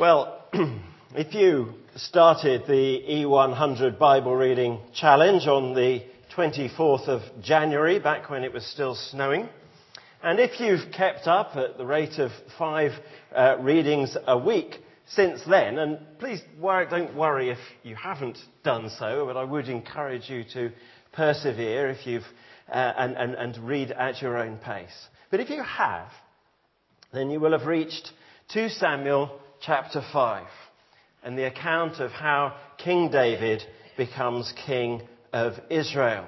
Well, if you started the E100 Bible reading challenge on the 24th of January, back when it was still snowing, and if you've kept up at the rate of five uh, readings a week since then, and please don't worry if you haven't done so, but I would encourage you to persevere if you've, uh, and, and, and read at your own pace. But if you have, then you will have reached 2 Samuel chapter 5 and the account of how King David becomes king of Israel.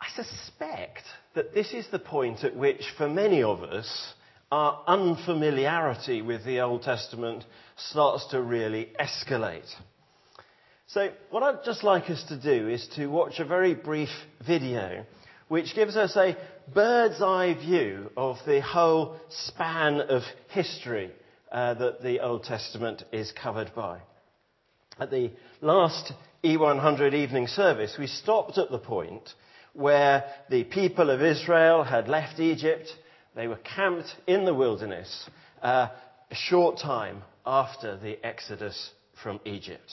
I suspect that this is the point at which, for many of us, our unfamiliarity with the Old Testament starts to really escalate. So, what I'd just like us to do is to watch a very brief video which gives us a bird's eye view of the whole span of history uh, that the Old Testament is covered by. At the last E100 evening service, we stopped at the point where the people of Israel had left Egypt. They were camped in the wilderness uh, a short time after the exodus from Egypt.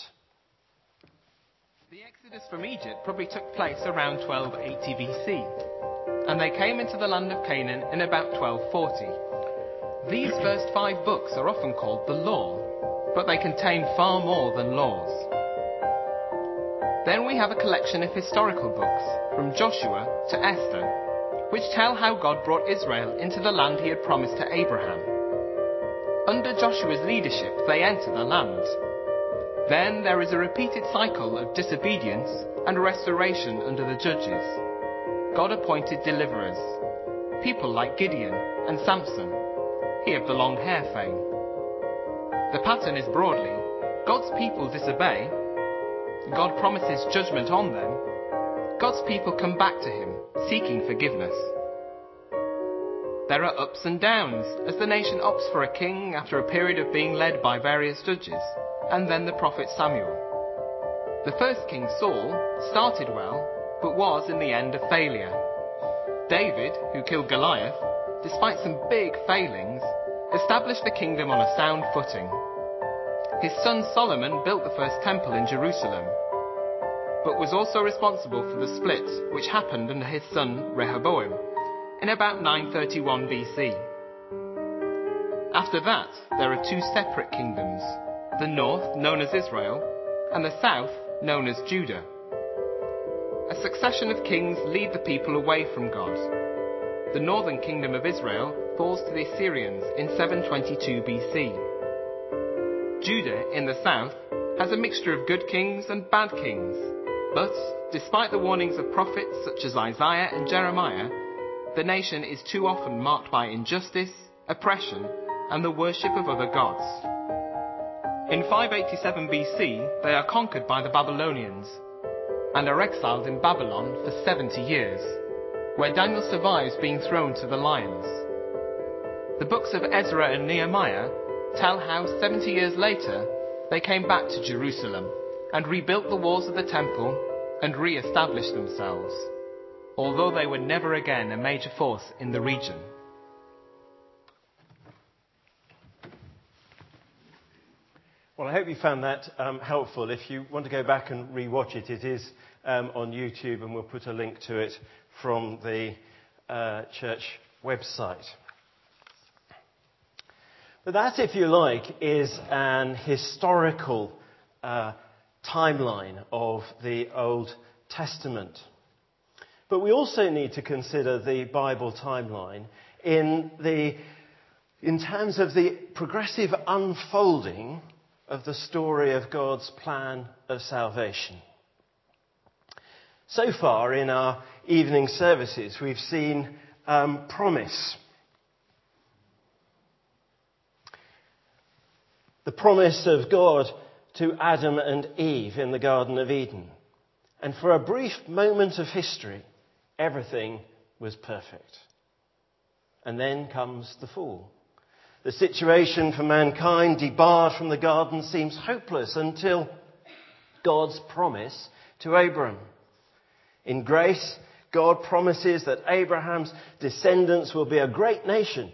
The exodus from Egypt probably took place around 1280 BC, and they came into the land of Canaan in about 1240. These first five books are often called the Law, but they contain far more than laws. Then we have a collection of historical books, from Joshua to Esther, which tell how God brought Israel into the land he had promised to Abraham. Under Joshua's leadership, they enter the land. Then there is a repeated cycle of disobedience and restoration under the judges. God appointed deliverers, people like Gideon and Samson he of the long hair fame. The pattern is broadly God's people disobey, God promises judgment on them, God's people come back to Him, seeking forgiveness. There are ups and downs as the nation opts for a king after a period of being led by various judges, and then the prophet Samuel. The first king, Saul, started well, but was in the end a failure. David, who killed Goliath, despite some big failings, established the kingdom on a sound footing. His son Solomon built the first temple in Jerusalem, but was also responsible for the split which happened under his son Rehoboam in about 931 BC. After that, there are two separate kingdoms the north, known as Israel, and the south, known as Judah. A succession of kings lead the people away from God the northern kingdom of Israel falls to the Assyrians in 722 BC. Judah, in the south, has a mixture of good kings and bad kings, but despite the warnings of prophets such as Isaiah and Jeremiah, the nation is too often marked by injustice, oppression, and the worship of other gods. In 587 BC, they are conquered by the Babylonians and are exiled in Babylon for 70 years where Daniel survives being thrown to the lions. The books of Ezra and Nehemiah tell how 70 years later they came back to Jerusalem and rebuilt the walls of the temple and re established themselves, although they were never again a major force in the region. Well, I hope you found that um, helpful. If you want to go back and re-watch it, it is um, on YouTube, and we'll put a link to it from the uh, church website. But that, if you like, is an historical uh, timeline of the Old Testament. But we also need to consider the Bible timeline in, the, in terms of the progressive unfolding of the story of God's plan of salvation. So far in our evening services, we've seen um, promise. The promise of God to Adam and Eve in the Garden of Eden. And for a brief moment of history, everything was perfect. And then comes the fall. The situation for mankind debarred from the garden seems hopeless until God's promise to Abram. In grace, God promises that Abraham's descendants will be a great nation.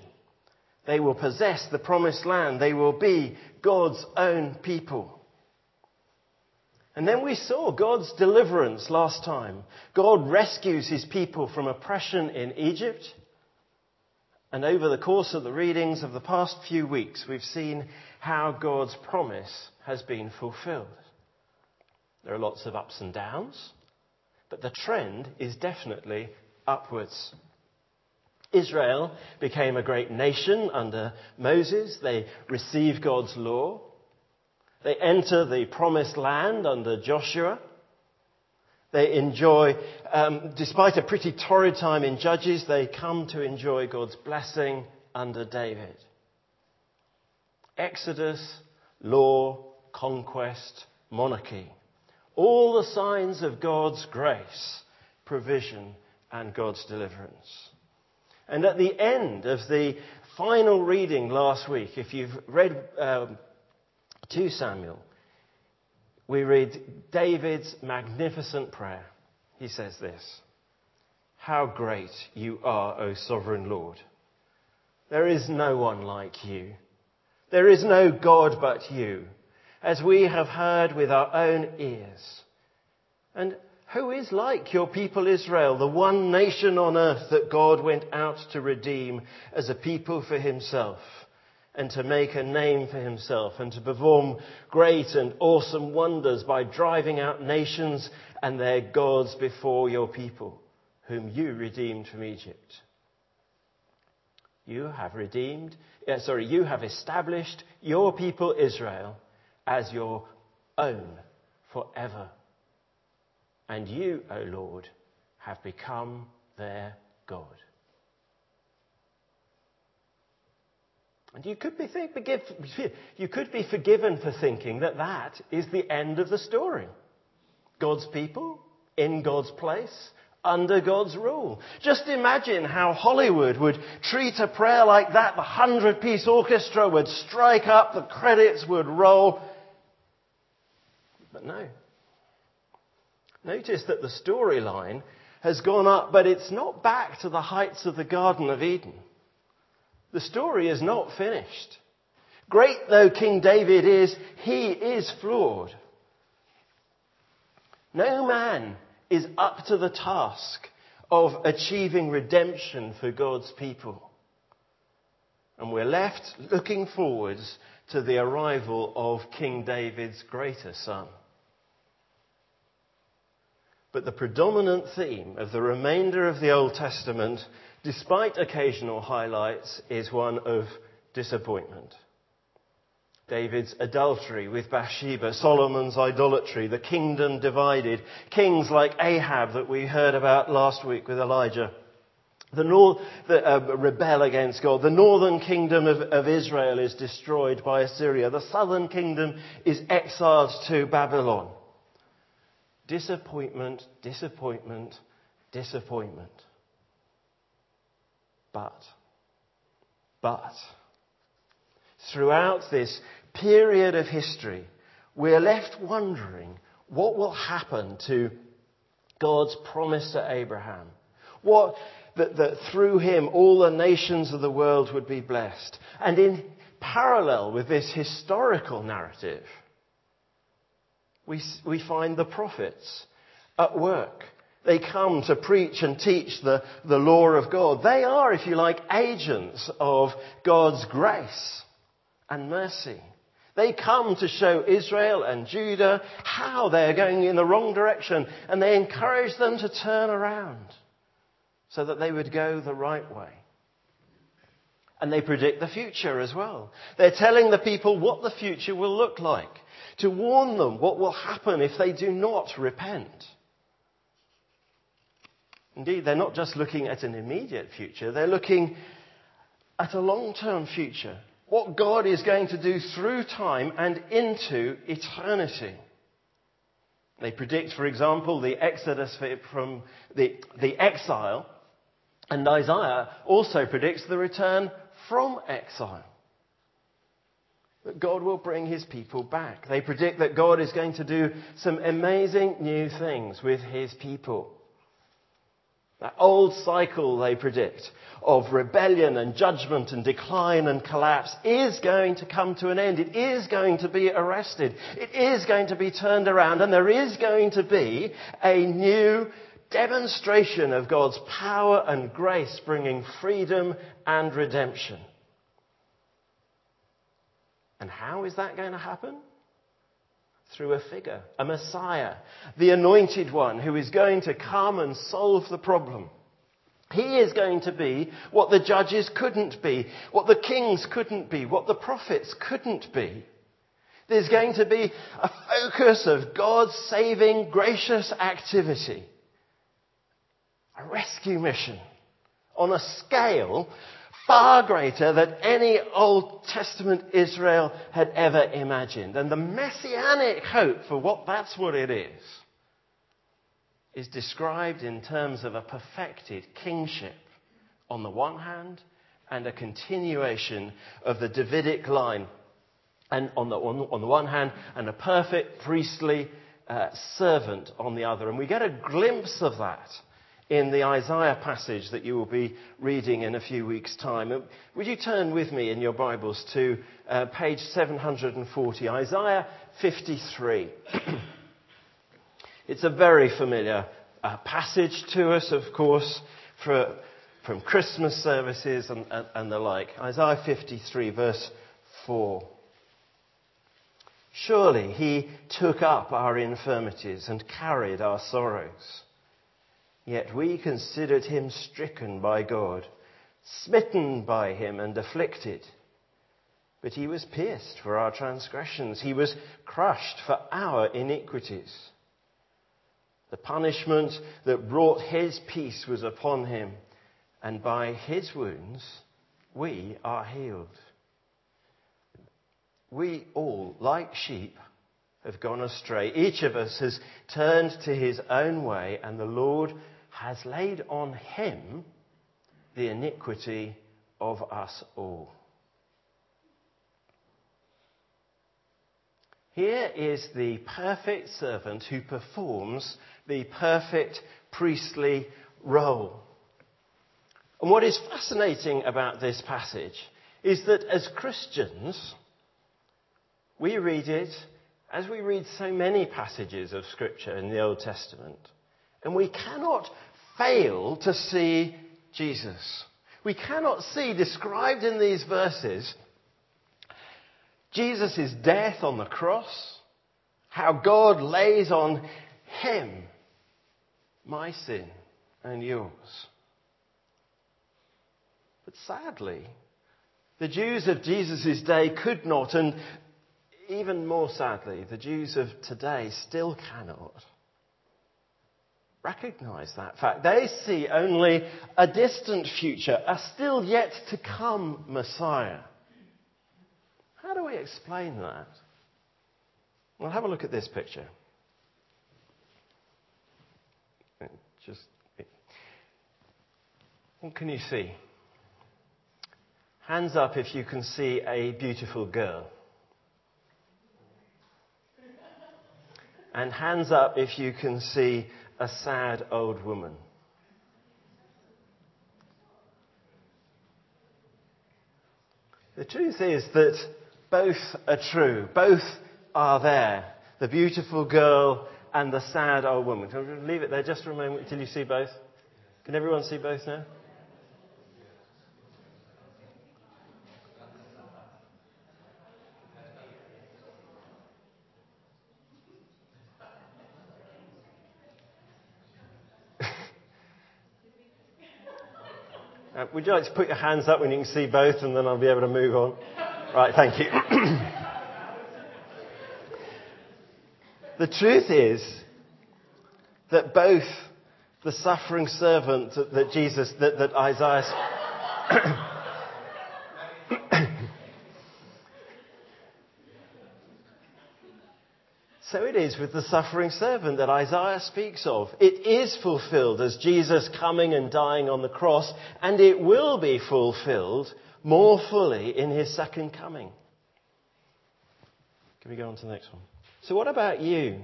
They will possess the promised land. They will be God's own people. And then we saw God's deliverance last time. God rescues his people from oppression in Egypt. And over the course of the readings of the past few weeks, we've seen how God's promise has been fulfilled. There are lots of ups and downs, but the trend is definitely upwards. Israel became a great nation under Moses. They received God's law. They enter the promised land under Joshua. They enjoy, um, despite a pretty torrid time in Judges, they come to enjoy God's blessing under David. Exodus, law, conquest, monarchy. All the signs of God's grace, provision, and God's deliverance. And at the end of the final reading last week, if you've read um, 2 Samuel, we read David's magnificent prayer. He says this How great you are, O sovereign Lord! There is no one like you. There is no God but you, as we have heard with our own ears. And who is like your people Israel, the one nation on earth that God went out to redeem as a people for himself? And to make a name for himself and to perform great and awesome wonders by driving out nations and their gods before your people, whom you redeemed from Egypt. You have redeemed, uh, sorry, you have established your people Israel as your own forever. And you, O Lord, have become their God. And you could be, think, you could be forgiven for thinking that that is the end of the story. God's people, in God's place, under God's rule. Just imagine how Hollywood would treat a prayer like that. The hundred piece orchestra would strike up, the credits would roll. But no. Notice that the storyline has gone up, but it's not back to the heights of the Garden of Eden. The story is not finished. Great though King David is, he is flawed. No man is up to the task of achieving redemption for God's people. And we're left looking forwards to the arrival of King David's greater son. But the predominant theme of the remainder of the Old Testament despite occasional highlights, is one of disappointment. David's adultery with Bathsheba, Solomon's idolatry, the kingdom divided, kings like Ahab that we heard about last week with Elijah, the, north, the uh, rebel against God. The northern kingdom of, of Israel is destroyed by Assyria. The southern kingdom is exiled to Babylon. Disappointment, disappointment, disappointment. But, but, throughout this period of history, we're left wondering what will happen to God's promise to Abraham. What, that, that through him all the nations of the world would be blessed. And in parallel with this historical narrative, we, we find the prophets at work they come to preach and teach the, the law of God. They are, if you like, agents of God's grace and mercy. They come to show Israel and Judah how they're going in the wrong direction and they encourage them to turn around so that they would go the right way. And they predict the future as well. They're telling the people what the future will look like, to warn them what will happen if they do not repent. Indeed, they're not just looking at an immediate future, they're looking at a long term future. What God is going to do through time and into eternity. They predict, for example, the exodus from the, the exile, and Isaiah also predicts the return from exile. That God will bring his people back. They predict that God is going to do some amazing new things with his people. That old cycle, they predict, of rebellion and judgment and decline and collapse is going to come to an end. It is going to be arrested. It is going to be turned around and there is going to be a new demonstration of God's power and grace bringing freedom and redemption. And how is that going to happen? Through a figure, a Messiah, the anointed one who is going to come and solve the problem. He is going to be what the judges couldn't be, what the kings couldn't be, what the prophets couldn't be. There's going to be a focus of God's saving, gracious activity. A rescue mission on a scale far greater than any Old Testament Israel had ever imagined. And the messianic hope for what that's what it is is described in terms of a perfected kingship on the one hand and a continuation of the Davidic line and on the, on, the one hand and a perfect priestly uh, servant on the other. And we get a glimpse of that in the Isaiah passage that you will be reading in a few weeks' time. Would you turn with me in your Bibles to uh, page 740, Isaiah 53? It's a very familiar uh, passage to us, of course, for, from Christmas services and, and, and the like. Isaiah 53, verse 4. Surely he took up our infirmities and carried our sorrows. Yet we considered him stricken by God, smitten by him and afflicted. But he was pierced for our transgressions, he was crushed for our iniquities. The punishment that brought his peace was upon him, and by his wounds we are healed. We all, like sheep, have gone astray. Each of us has turned to his own way, and the Lord has laid on him the iniquity of us all. Here is the perfect servant who performs the perfect priestly role. And what is fascinating about this passage is that as Christians, we read it as we read so many passages of Scripture in the Old Testament, and we cannot fail to see Jesus. We cannot see described in these verses Jesus' death on the cross, how God lays on him my sin and yours. But sadly, the Jews of Jesus' day could not, and even more sadly, the Jews of today still cannot recognize that fact. They see only a distant future, a still yet to come Messiah. How do we explain that? Well, have a look at this picture. Just, what can you see? Hands up if you can see a beautiful girl. And hands up if you can see a sad old woman. The truth is that both are true. Both are there. The beautiful girl and the sad old woman. Can we leave it there just for a moment until you see both? Can everyone see both now? Uh, would you like to put your hands up when you can see both and then I'll be able to move on? Right, thank you. the truth is that both the suffering servant that Jesus, that, that Isaiah. So it is with the suffering servant that Isaiah speaks of. It is fulfilled as Jesus coming and dying on the cross, and it will be fulfilled more fully in his second coming. Can we go on to the next one? So, what about you?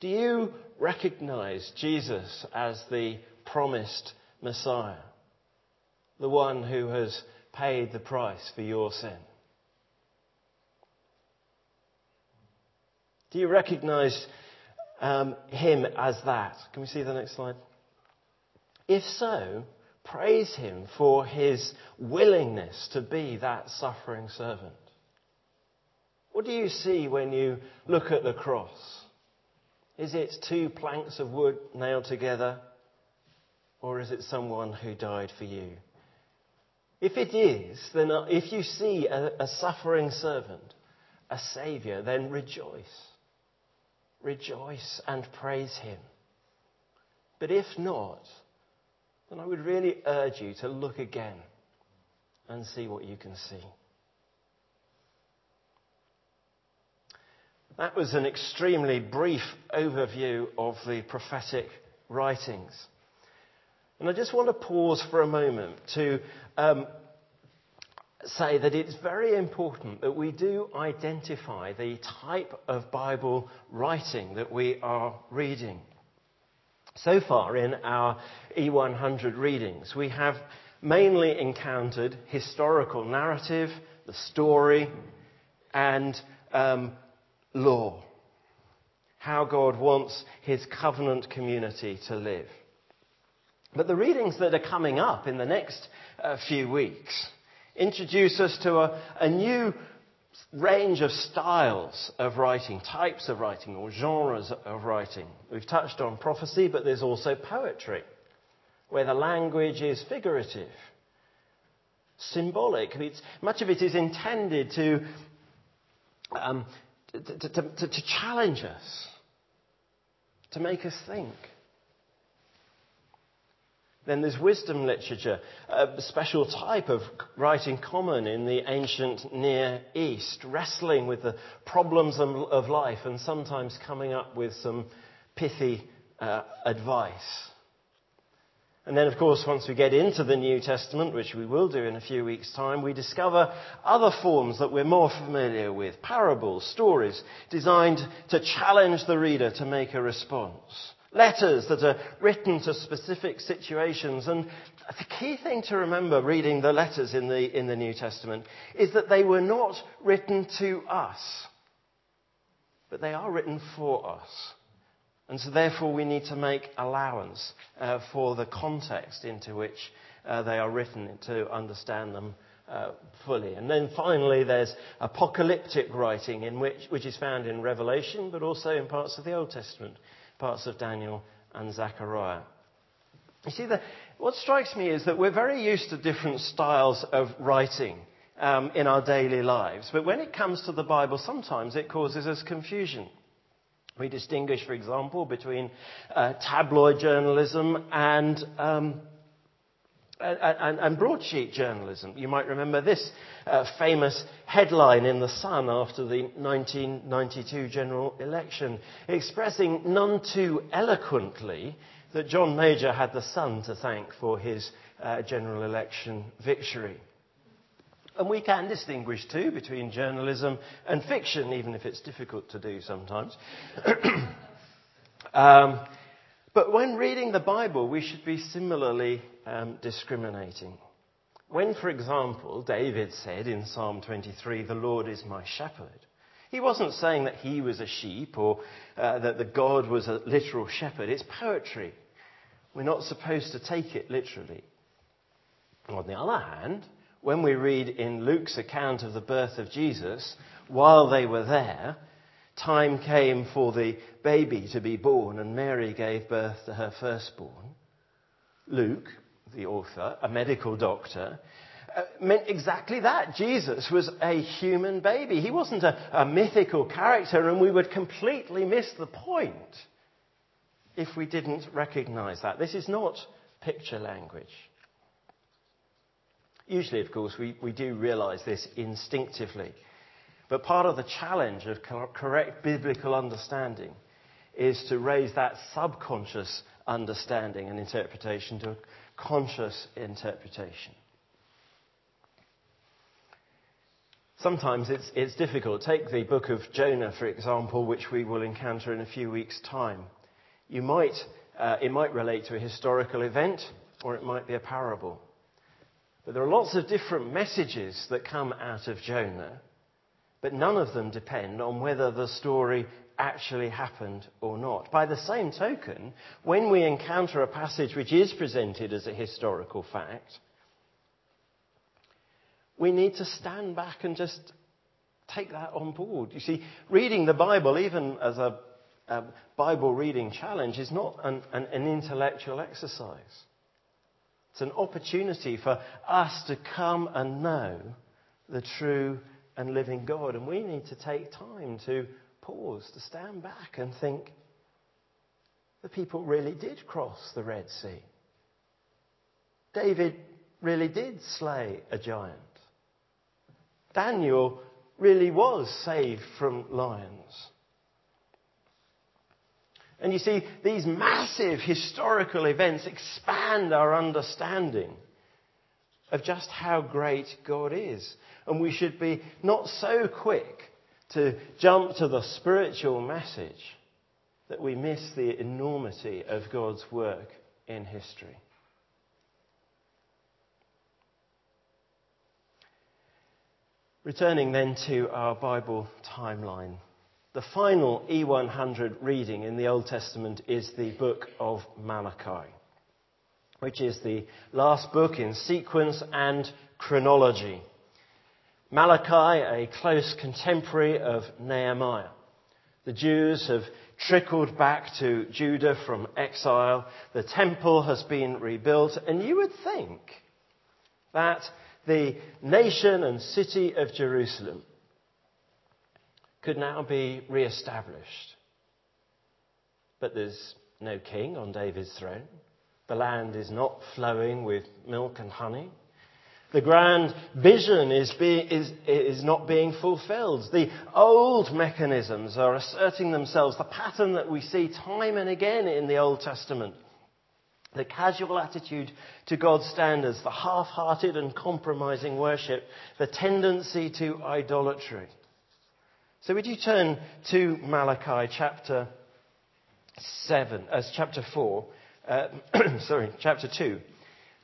Do you recognize Jesus as the promised Messiah, the one who has paid the price for your sin? Do you recognize um, him as that? Can we see the next slide? If so, praise him for his willingness to be that suffering servant. What do you see when you look at the cross? Is it two planks of wood nailed together? Or is it someone who died for you? If it is, then uh, if you see a, a suffering servant, a saviour, then rejoice. Rejoice and praise him. But if not, then I would really urge you to look again and see what you can see. That was an extremely brief overview of the prophetic writings. And I just want to pause for a moment to um, say that it's very important that we do identify the type of Bible writing that we are reading. So far in our E100 readings, we have mainly encountered historical narrative, the story, and um, law. How God wants his covenant community to live. But the readings that are coming up in the next uh, few weeks introduce us to a, a new range of styles of writing, types of writing, or genres of writing. We've touched on prophecy, but there's also poetry, where the language is figurative, symbolic. It's, much of it is intended to um, to, to, to, to challenge us, to make us think. Then there's wisdom literature, a special type of writing common in the ancient Near East, wrestling with the problems of life and sometimes coming up with some pithy uh, advice. And then, of course, once we get into the New Testament, which we will do in a few weeks' time, we discover other forms that we're more familiar with parables, stories designed to challenge the reader to make a response. Letters that are written to specific situations. And the key thing to remember reading the letters in the, in the New Testament is that they were not written to us, but they are written for us. And so, therefore, we need to make allowance uh, for the context into which uh, they are written to understand them uh, fully. And then finally, there's apocalyptic writing, in which, which is found in Revelation, but also in parts of the Old Testament, parts of Daniel and Zechariah. You see, the, what strikes me is that we're very used to different styles of writing um, in our daily lives, but when it comes to the Bible, sometimes it causes us confusion. We distinguish, for example, between uh, tabloid journalism and, um, and, and, broadsheet journalism. You might remember this uh, famous headline in The Sun after the 1992 general election, expressing none too eloquently that John Major had the Sun to thank for his uh, general election victory. And we can distinguish too between journalism and fiction, even if it's difficult to do sometimes. um, but when reading the Bible, we should be similarly um, discriminating. When, for example, David said in Psalm 23, The Lord is my shepherd, he wasn't saying that he was a sheep or uh, that the God was a literal shepherd. It's poetry. We're not supposed to take it literally. On the other hand, when we read in Luke's account of the birth of Jesus, while they were there, time came for the baby to be born, and Mary gave birth to her firstborn. Luke, the author, a medical doctor, uh, meant exactly that. Jesus was a human baby. He wasn't a, a mythical character, and we would completely miss the point if we didn't recognize that. This is not picture language. Usually, of course, we, we do realize this instinctively. But part of the challenge of correct biblical understanding is to raise that subconscious understanding and interpretation to a conscious interpretation. Sometimes it's, it's difficult. Take the book of Jonah, for example, which we will encounter in a few weeks' time. You might uh, it might relate to a historical event or it might be a parable. But there are lots of different messages that come out of Jonah, but none of them depend on whether the story actually happened or not. By the same token, when we encounter a passage which is presented as a historical fact, we need to stand back and just take that on board. You see, reading the Bible, even as a, a Bible reading challenge, is not an, an, an intellectual exercise. It's an opportunity for us to come and know the true and living God. And we need to take time to pause, to stand back and think the people really did cross the Red Sea. David really did slay a giant. Daniel really was saved from lions. And you see, these massive historical events expand our understanding of just how great God is. And we should be not so quick to jump to the spiritual message that we miss the enormity of God's work in history. Returning then to our Bible timeline. The final E100 reading in the Old Testament is the book of Malachi, which is the last book in sequence and chronology. Malachi, a close contemporary of Nehemiah. The Jews have trickled back to Judah from exile. The temple has been rebuilt. And you would think that the nation and city of Jerusalem could now be re established. But there's no king on David's throne. The land is not flowing with milk and honey. The grand vision is, be, is, is not being fulfilled. The old mechanisms are asserting themselves. The pattern that we see time and again in the Old Testament. The casual attitude to God's standards, the half hearted and compromising worship, the tendency to idolatry. So, would you turn to Malachi chapter 7, as uh, chapter 4, uh, sorry, chapter 2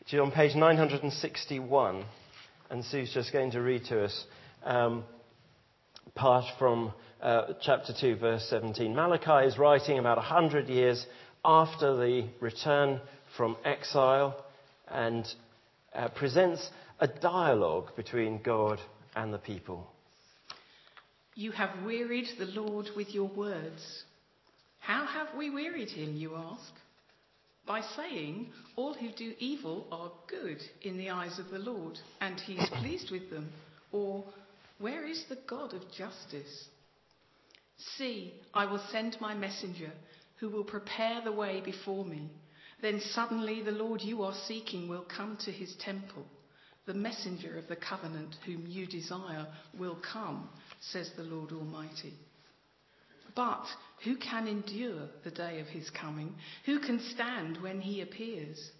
which is on page 961. And Sue's just going to read to us um, part from uh, chapter 2, verse 17. Malachi is writing about 100 years after the return from exile and uh, presents a dialogue between God and the people. You have wearied the Lord with your words. How have we wearied him, you ask? By saying, All who do evil are good in the eyes of the Lord, and he is pleased with them. Or, Where is the God of justice? See, I will send my messenger, who will prepare the way before me. Then suddenly the Lord you are seeking will come to his temple. The messenger of the covenant whom you desire will come, says the Lord Almighty. But who can endure the day of his coming? Who can stand when he appears?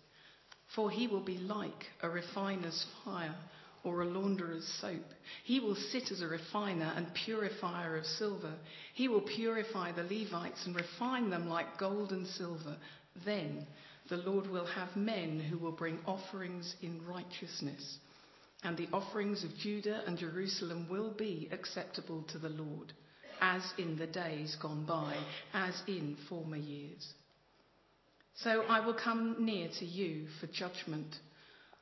For he will be like a refiner's fire or a launderer's soap. He will sit as a refiner and purifier of silver. He will purify the Levites and refine them like gold and silver. Then the Lord will have men who will bring offerings in righteousness. And the offerings of Judah and Jerusalem will be acceptable to the Lord as in the days gone by, as in former years. So I will come near to you for judgment.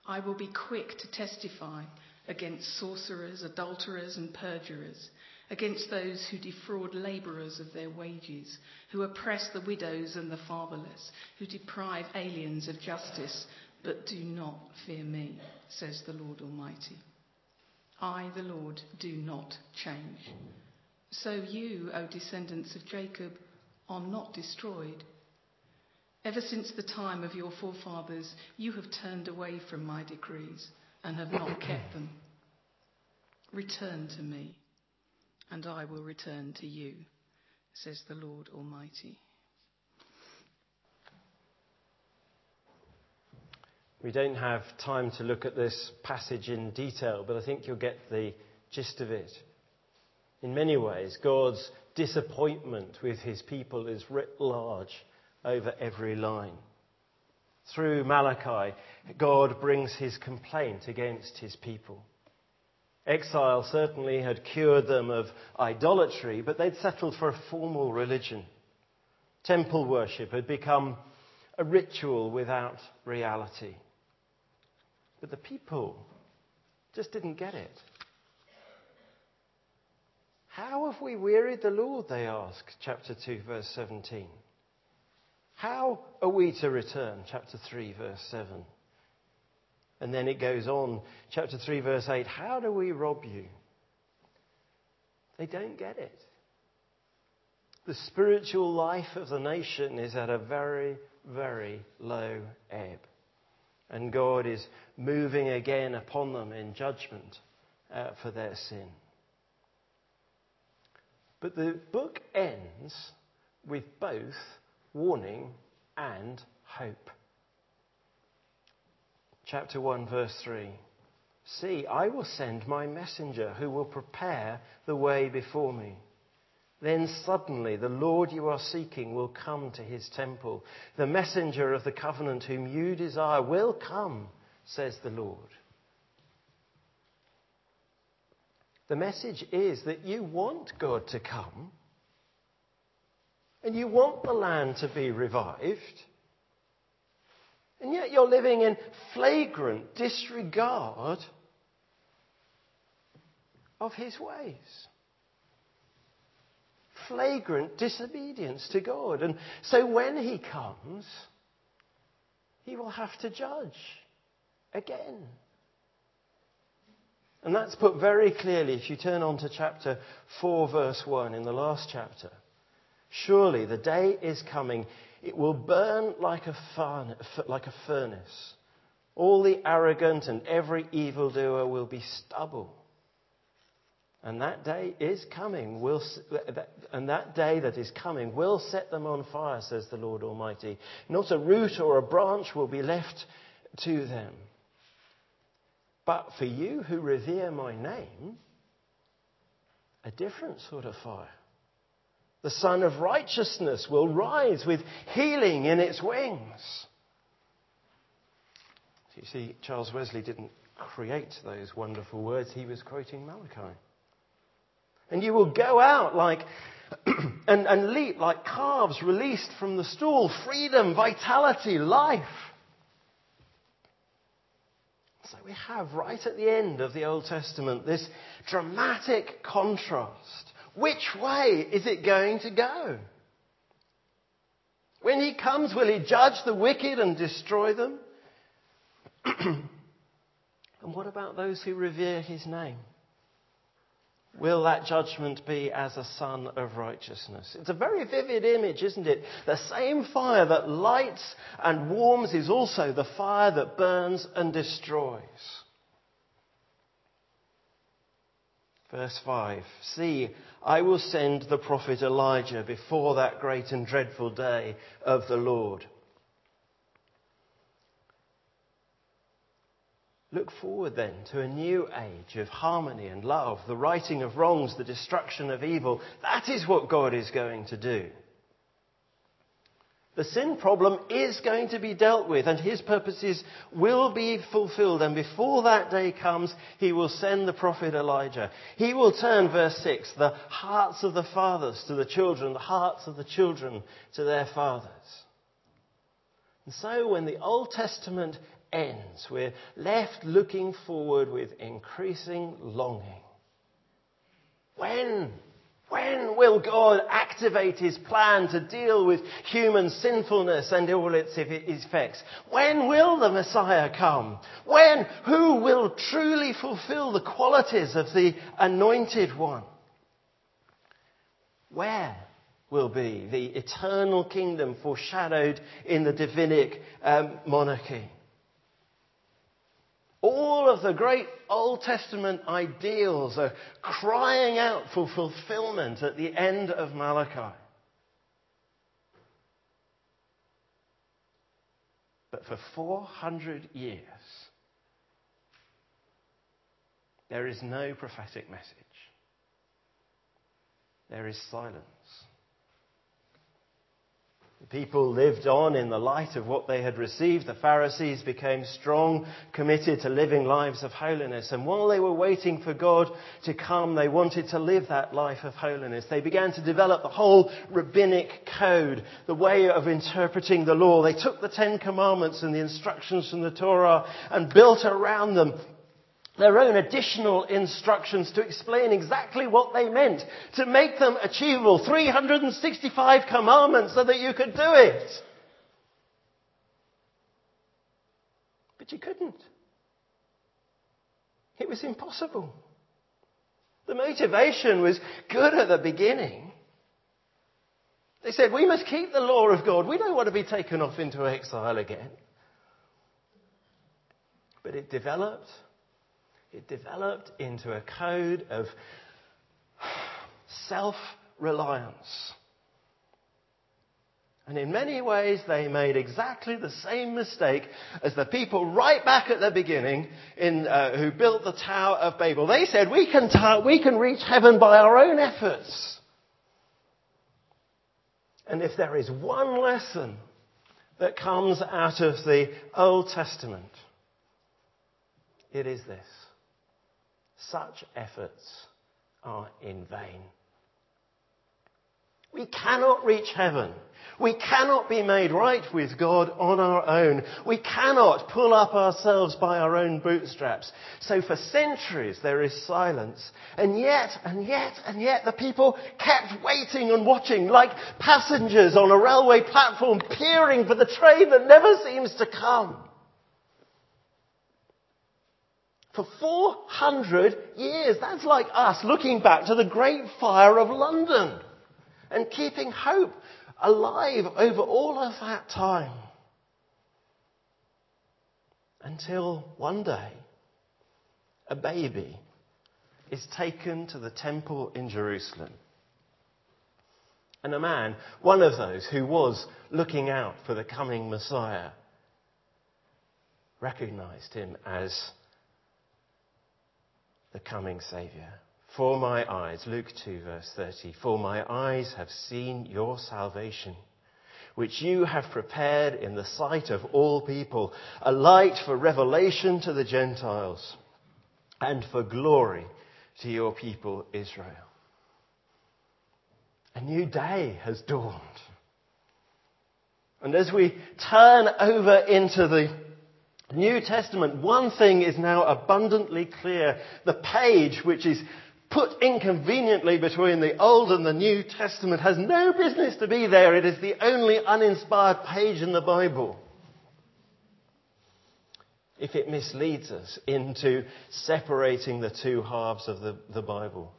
I will be quick to testify against sorcerers, adulterers, and perjurers, against those who defraud labourers of their wages, who oppress the widows and the fatherless, who deprive aliens of justice, but do not fear me, says the Lord Almighty. I, the Lord, do not change. So you, O descendants of Jacob, are not destroyed. Ever since the time of your forefathers, you have turned away from my decrees and have not kept them. Return to me, and I will return to you, says the Lord Almighty. We don't have time to look at this passage in detail, but I think you'll get the gist of it. In many ways, God's disappointment with his people is writ large over every line. Through Malachi, God brings his complaint against his people. Exile certainly had cured them of idolatry, but they'd settled for a formal religion. Temple worship had become a ritual without reality. But the people just didn't get it. How have we wearied the Lord? They ask, chapter 2, verse 17. How are we to return? Chapter 3, verse 7. And then it goes on, chapter 3, verse 8. How do we rob you? They don't get it. The spiritual life of the nation is at a very, very low ebb. And God is moving again upon them in judgment uh, for their sin. But the book ends with both warning and hope. Chapter 1, verse 3. See, I will send my messenger who will prepare the way before me. Then suddenly the Lord you are seeking will come to his temple. The messenger of the covenant whom you desire will come, says the Lord. The message is that you want God to come and you want the land to be revived. And yet you're living in flagrant disregard of his ways. Flagrant disobedience to God. And so when he comes, he will have to judge again. And that's put very clearly if you turn on to chapter 4, verse 1 in the last chapter. Surely the day is coming. It will burn like a, like a furnace. All the arrogant and every evildoer will be stubble. And that day is coming. Will, and that day that is coming will set them on fire, says the Lord Almighty. Not a root or a branch will be left to them. But for you who revere my name, a different sort of fire the Sun of Righteousness will rise with healing in its wings. You see, Charles Wesley didn't create those wonderful words, he was quoting Malachi. And you will go out like and, and leap like calves released from the stall. Freedom, vitality, life. So we have right at the end of the Old Testament this dramatic contrast which way is it going to go? When he comes, will he judge the wicked and destroy them? and what about those who revere his name? Will that judgment be as a sun of righteousness? It's a very vivid image, isn't it? The same fire that lights and warms is also the fire that burns and destroys. Verse 5 See, I will send the prophet Elijah before that great and dreadful day of the Lord. Look forward then to a new age of harmony and love, the righting of wrongs, the destruction of evil. That is what God is going to do. The sin problem is going to be dealt with and his purposes will be fulfilled. And before that day comes, he will send the prophet Elijah. He will turn, verse 6, the hearts of the fathers to the children, the hearts of the children to their fathers. And so when the Old Testament ends, we're left looking forward with increasing longing. When when will God activate his plan to deal with human sinfulness and all its effects? When will the Messiah come? When? Who will truly fulfill the qualities of the anointed one? Where will be the eternal kingdom foreshadowed in the Davidic um, monarchy? All of the great Old Testament ideals are crying out for fulfillment at the end of Malachi. But for 400 years, there is no prophetic message. There is silence. The people lived on in the light of what they had received. The Pharisees became strong, committed to living lives of holiness. And while they were waiting for God to come, they wanted to live that life of holiness. They began to develop the whole rabbinic code, the way of interpreting the law. They took the Ten Commandments and the instructions from the Torah and built around them their own additional instructions to explain exactly what they meant, to make them achievable. 365 commandments so that you could do it. But you couldn't. It was impossible. The motivation was good at the beginning. They said, We must keep the law of God. We don't want to be taken off into exile again. But it developed it developed into a code of self reliance. And in many ways, they made exactly the same mistake as the people right back at the beginning in, uh, who built the Tower of Babel. They said, we can, ta- we can reach heaven by our own efforts. And if there is one lesson that comes out of the Old Testament, it is this such efforts are in vain. We cannot reach heaven. We cannot be made right with God on our own. We cannot pull up ourselves by our own bootstraps. So for centuries there is silence. And yet, and yet, and yet the people kept waiting and watching like passengers on a railway platform peering for the train that never seems to come. For 400 years. That's like us looking back to the Great Fire of London and keeping hope alive over all of that time. Until one day, a baby is taken to the temple in Jerusalem. And a man, one of those who was looking out for the coming Messiah, recognized him as the coming Saviour. For my eyes, Luke 2, verse 30, for my eyes have seen your salvation, which you have prepared in the sight of all people, a light for revelation to the Gentiles and for glory to your people Israel. A new day has dawned. And as we turn over into New Testament, one thing is now abundantly clear. The page which is put inconveniently between the Old and the New Testament has no business to be there. It is the only uninspired page in the Bible. If it misleads us into separating the two halves of the, the Bible.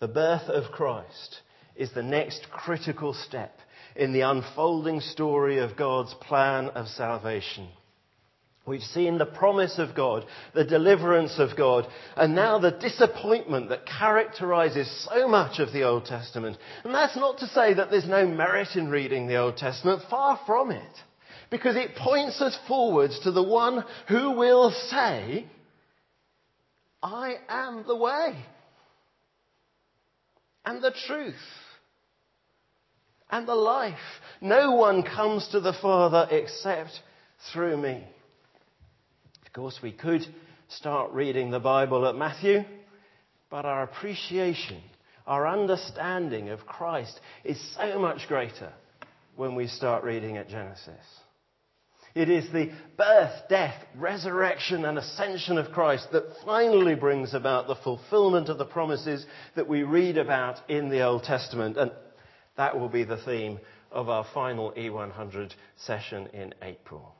The birth of Christ is the next critical step in the unfolding story of God's plan of salvation. We've seen the promise of God, the deliverance of God, and now the disappointment that characterizes so much of the Old Testament. And that's not to say that there's no merit in reading the Old Testament, far from it. Because it points us forwards to the one who will say, I am the way and the truth and the life. No one comes to the Father except through me. Of course, we could start reading the Bible at Matthew, but our appreciation, our understanding of Christ is so much greater when we start reading at Genesis. It is the birth, death, resurrection, and ascension of Christ that finally brings about the fulfillment of the promises that we read about in the Old Testament. And that will be the theme of our final E100 session in April.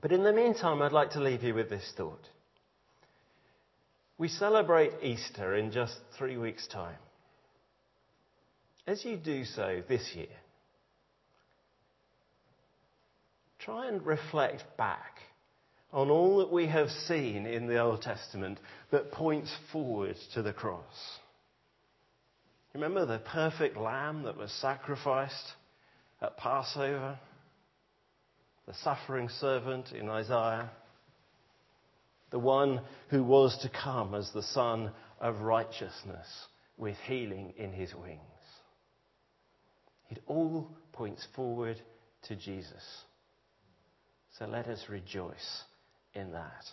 But in the meantime, I'd like to leave you with this thought. We celebrate Easter in just three weeks' time. As you do so this year, try and reflect back on all that we have seen in the Old Testament that points forward to the cross. Remember the perfect lamb that was sacrificed at Passover? The suffering servant in Isaiah? The one who was to come as the Sun of righteousness with healing in his wings. It all points forward to Jesus. So let us rejoice in that.